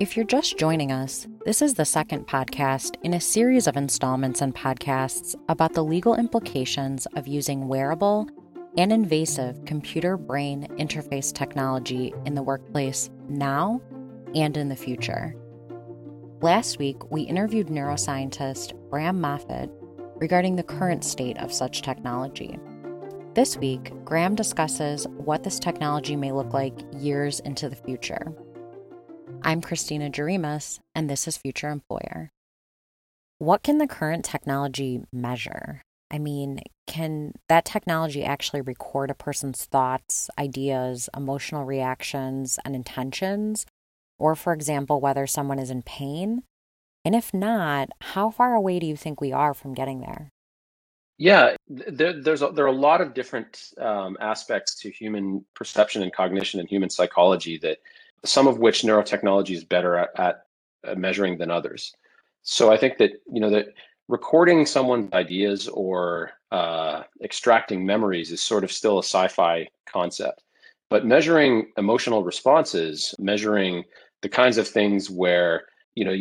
If you're just joining us, this is the second podcast in a series of installments and podcasts about the legal implications of using wearable and invasive computer brain interface technology in the workplace now and in the future. Last week, we interviewed neuroscientist Graham Moffat regarding the current state of such technology. This week, Graham discusses what this technology may look like years into the future. I'm Christina Jarimas, and this is Future Employer. What can the current technology measure? I mean, can that technology actually record a person's thoughts, ideas, emotional reactions, and intentions? Or, for example, whether someone is in pain? And if not, how far away do you think we are from getting there? Yeah, there, there's a, there are a lot of different um, aspects to human perception and cognition and human psychology that some of which neurotechnology is better at, at measuring than others. So I think that you know that recording someone's ideas or uh, extracting memories is sort of still a sci-fi concept, but measuring emotional responses, measuring the kinds of things where you know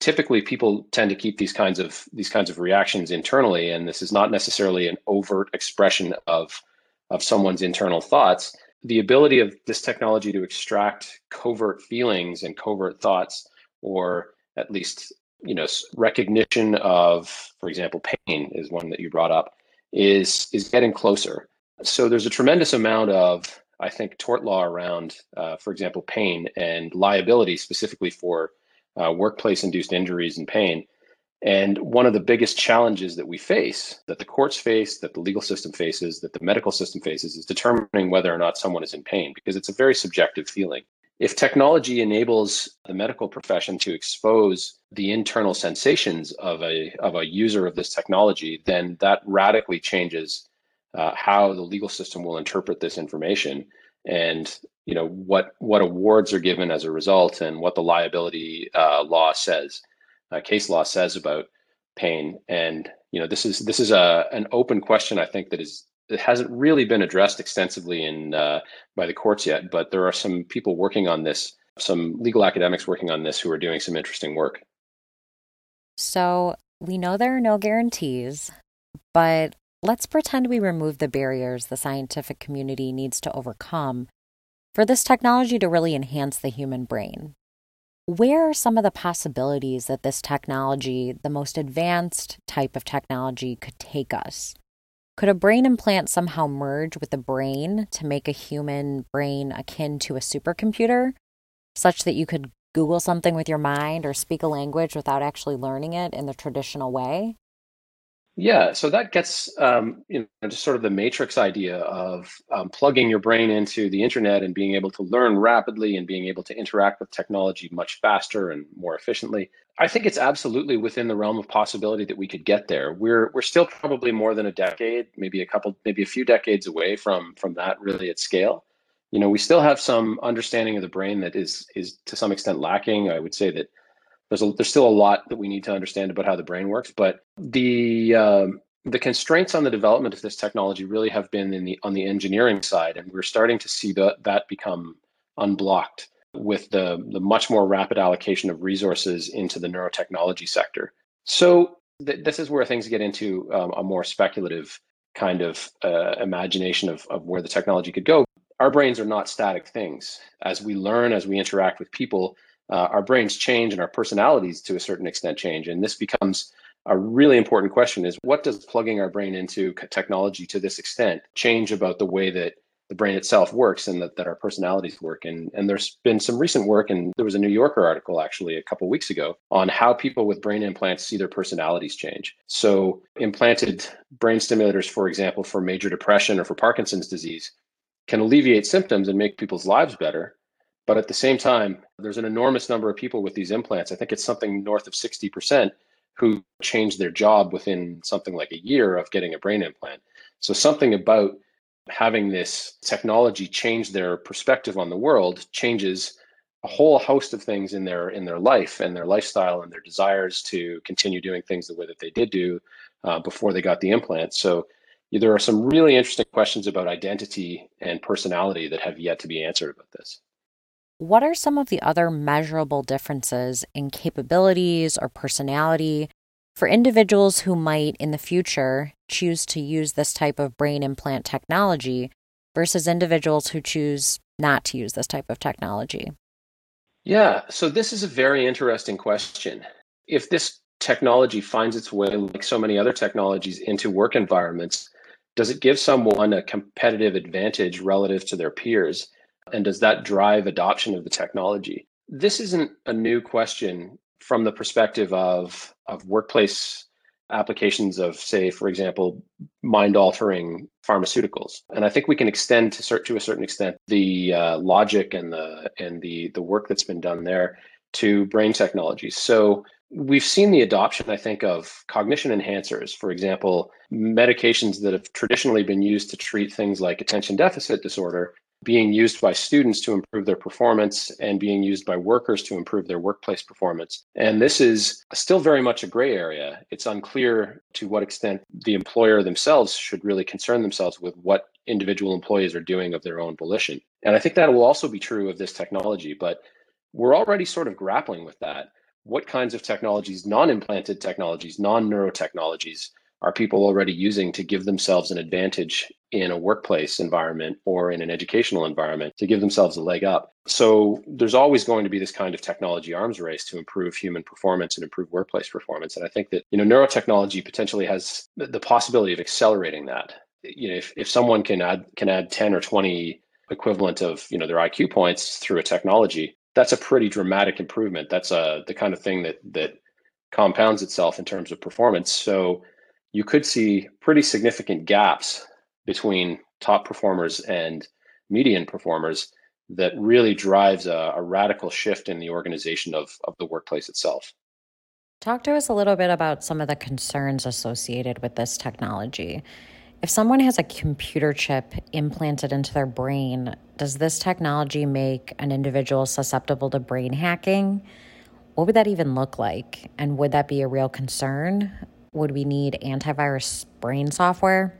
typically people tend to keep these kinds of these kinds of reactions internally, and this is not necessarily an overt expression of of someone's internal thoughts the ability of this technology to extract covert feelings and covert thoughts or at least you know recognition of for example pain is one that you brought up is is getting closer. So there's a tremendous amount of i think tort law around uh, for example pain and liability specifically for uh, workplace induced injuries and pain and one of the biggest challenges that we face, that the courts face, that the legal system faces, that the medical system faces, is determining whether or not someone is in pain because it's a very subjective feeling. If technology enables the medical profession to expose the internal sensations of a, of a user of this technology, then that radically changes uh, how the legal system will interpret this information and you know what what awards are given as a result and what the liability uh, law says uh, case law says about pain. And you know, this is this is a an open question. I think that is it hasn't really been addressed extensively in uh, by the courts yet. But there are some people working on this, some legal academics working on this, who are doing some interesting work. So we know there are no guarantees, but let's pretend we remove the barriers the scientific community needs to overcome for this technology to really enhance the human brain. Where are some of the possibilities that this technology, the most advanced type of technology, could take us? Could a brain implant somehow merge with the brain to make a human brain akin to a supercomputer, such that you could Google something with your mind or speak a language without actually learning it in the traditional way? Yeah, so that gets um, you know just sort of the matrix idea of um, plugging your brain into the internet and being able to learn rapidly and being able to interact with technology much faster and more efficiently. I think it's absolutely within the realm of possibility that we could get there. We're we're still probably more than a decade, maybe a couple, maybe a few decades away from from that really at scale. You know, we still have some understanding of the brain that is is to some extent lacking. I would say that there's a, there's still a lot that we need to understand about how the brain works, but the um, the constraints on the development of this technology really have been in the on the engineering side, and we're starting to see that that become unblocked with the the much more rapid allocation of resources into the neurotechnology sector. So th- this is where things get into um, a more speculative kind of uh, imagination of, of where the technology could go. Our brains are not static things. As we learn, as we interact with people, uh, our brains change and our personalities to a certain extent change. And this becomes a really important question is what does plugging our brain into technology to this extent change about the way that the brain itself works and that, that our personalities work? And and there's been some recent work and there was a new yorker article actually a couple weeks ago on how people with brain implants see their personalities change. So implanted brain stimulators for example for major depression or for parkinson's disease can alleviate symptoms and make people's lives better but at the same time, there's an enormous number of people with these implants. I think it's something north of 60% who change their job within something like a year of getting a brain implant. So something about having this technology change their perspective on the world changes a whole host of things in their in their life and their lifestyle and their desires to continue doing things the way that they did do uh, before they got the implant. So there are some really interesting questions about identity and personality that have yet to be answered about this. What are some of the other measurable differences in capabilities or personality for individuals who might in the future choose to use this type of brain implant technology versus individuals who choose not to use this type of technology? Yeah, so this is a very interesting question. If this technology finds its way, like so many other technologies, into work environments, does it give someone a competitive advantage relative to their peers? And does that drive adoption of the technology? This isn't a new question from the perspective of, of workplace applications of, say, for example, mind altering pharmaceuticals. And I think we can extend to, cert- to a certain extent the uh, logic and the and the the work that's been done there to brain technologies. So we've seen the adoption, I think, of cognition enhancers. For example, medications that have traditionally been used to treat things like attention deficit disorder being used by students to improve their performance and being used by workers to improve their workplace performance. And this is still very much a gray area. It's unclear to what extent the employer themselves should really concern themselves with what individual employees are doing of their own volition. And I think that will also be true of this technology, but we're already sort of grappling with that. What kinds of technologies, non implanted technologies, non neurotechnologies, are people already using to give themselves an advantage in a workplace environment or in an educational environment to give themselves a leg up. So there's always going to be this kind of technology arms race to improve human performance and improve workplace performance. And I think that you know neurotechnology potentially has the possibility of accelerating that. You know, if, if someone can add can add 10 or 20 equivalent of you know their IQ points through a technology, that's a pretty dramatic improvement. That's a uh, the kind of thing that that compounds itself in terms of performance. So you could see pretty significant gaps between top performers and median performers that really drives a, a, radical shift in the organization of, of the workplace itself. Talk to us a little bit about some of the concerns associated with this technology. If someone has a computer chip implanted into their brain, does this technology make an individual susceptible to brain hacking? What would that even look like? And would that be a real concern? Would we need antivirus brain software?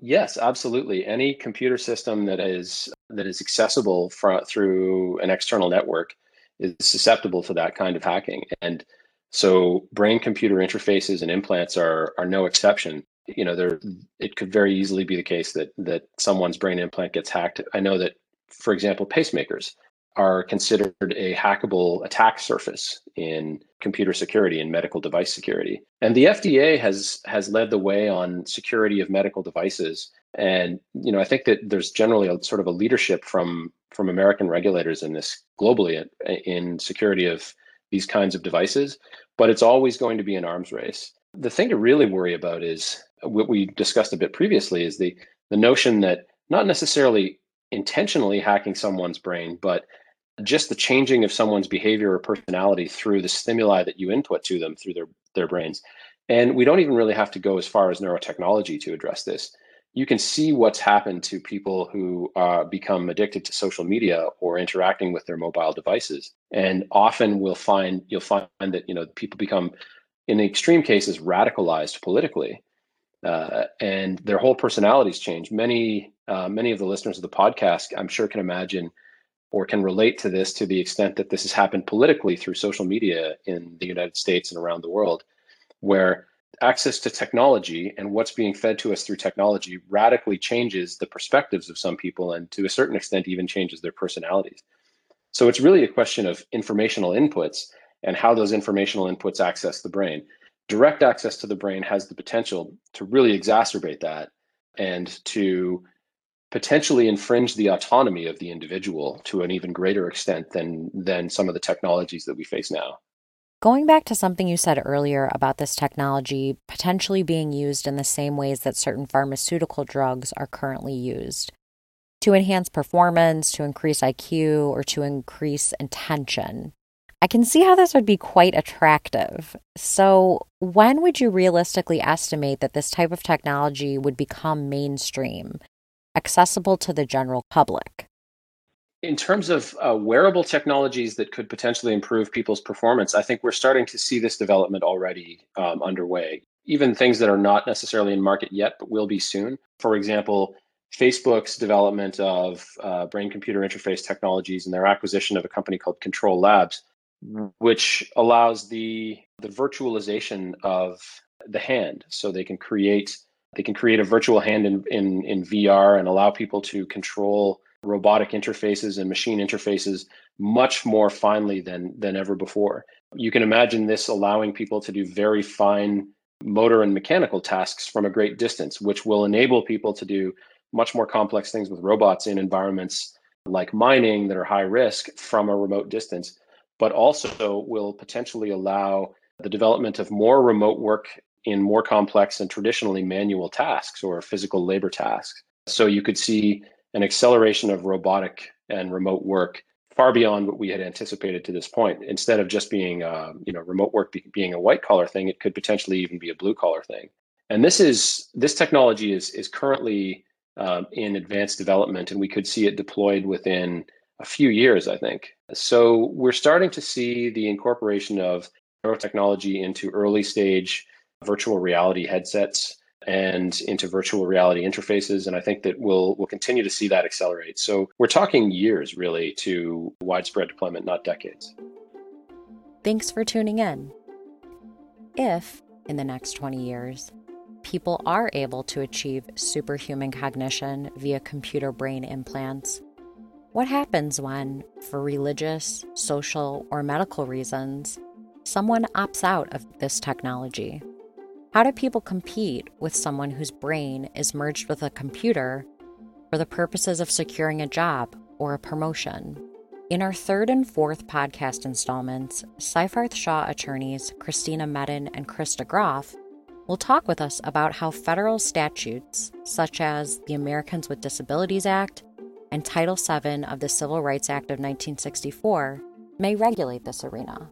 Yes, absolutely. Any computer system that is that is accessible through an external network is susceptible to that kind of hacking. And so brain computer interfaces and implants are are no exception. You know, there it could very easily be the case that that someone's brain implant gets hacked. I know that for example, pacemakers are considered a hackable attack surface in computer security and medical device security. And the FDA has has led the way on security of medical devices. And you know, I think that there's generally a sort of a leadership from from American regulators in this globally uh, in security of these kinds of devices. But it's always going to be an arms race. The thing to really worry about is what we discussed a bit previously is the the notion that not necessarily intentionally hacking someone's brain, but just the changing of someone's behavior or personality through the stimuli that you input to them through their, their brains. And we don't even really have to go as far as neurotechnology to address this. You can see what's happened to people who uh, become addicted to social media or interacting with their mobile devices. And often we'll find you'll find that you know people become, in extreme cases, radicalized politically, uh, and their whole personalities change. Many uh, many of the listeners of the podcast, I'm sure, can imagine or can relate to this to the extent that this has happened politically through social media in the United States and around the world, where access to technology and what's being fed to us through technology radically changes the perspectives of some people and to a certain extent even changes their personalities. So it's really a question of informational inputs and how those informational inputs access the brain. Direct access to the brain has the potential to really exacerbate that and to potentially infringe the autonomy of the individual to an even greater extent than than some of the technologies that we face now. Going back to something you said earlier about this technology potentially being used in the same ways that certain pharmaceutical drugs are currently used to enhance performance, to increase IQ, or to increase intention. I can see how this would be quite attractive. So, when would you realistically estimate that this type of technology would become mainstream? Accessible to the general public? In terms of uh, wearable technologies that could potentially improve people's performance, I think we're starting to see this development already um, underway. Even things that are not necessarily in market yet, but will be soon. For example, Facebook's development of uh, brain computer interface technologies and their acquisition of a company called Control Labs, which allows the, the virtualization of the hand. So they can create they can create a virtual hand in, in, in VR and allow people to control robotic interfaces and machine interfaces much more finely than than ever before. You can imagine this allowing people to do very fine motor and mechanical tasks from a great distance, which will enable people to do much more complex things with robots in environments like mining that are high risk from a remote distance, but also will potentially allow the development of more remote work in more complex and traditionally manual tasks or physical labor tasks. So you could see an acceleration of robotic and remote work far beyond what we had anticipated to this point. Instead of just being, uh, you know, remote work be- being a white collar thing, it could potentially even be a blue collar thing. And this is this technology is is currently um, in advanced development, and we could see it deployed within a few years, I think. So we're starting to see the incorporation of neurotechnology into early stage virtual reality headsets and into virtual reality interfaces. And I think that we'll we'll continue to see that accelerate. So we're talking years really to widespread deployment, not decades. Thanks for tuning in. If in the next 20 years, people are able to achieve superhuman cognition via computer brain implants, what happens when, for religious, social, or medical reasons, someone opts out of this technology? How do people compete with someone whose brain is merged with a computer for the purposes of securing a job or a promotion? In our third and fourth podcast installments, Seyfarth Shaw attorneys Christina Medin and Krista Groff will talk with us about how federal statutes, such as the Americans with Disabilities Act and Title VII of the Civil Rights Act of 1964, may regulate this arena.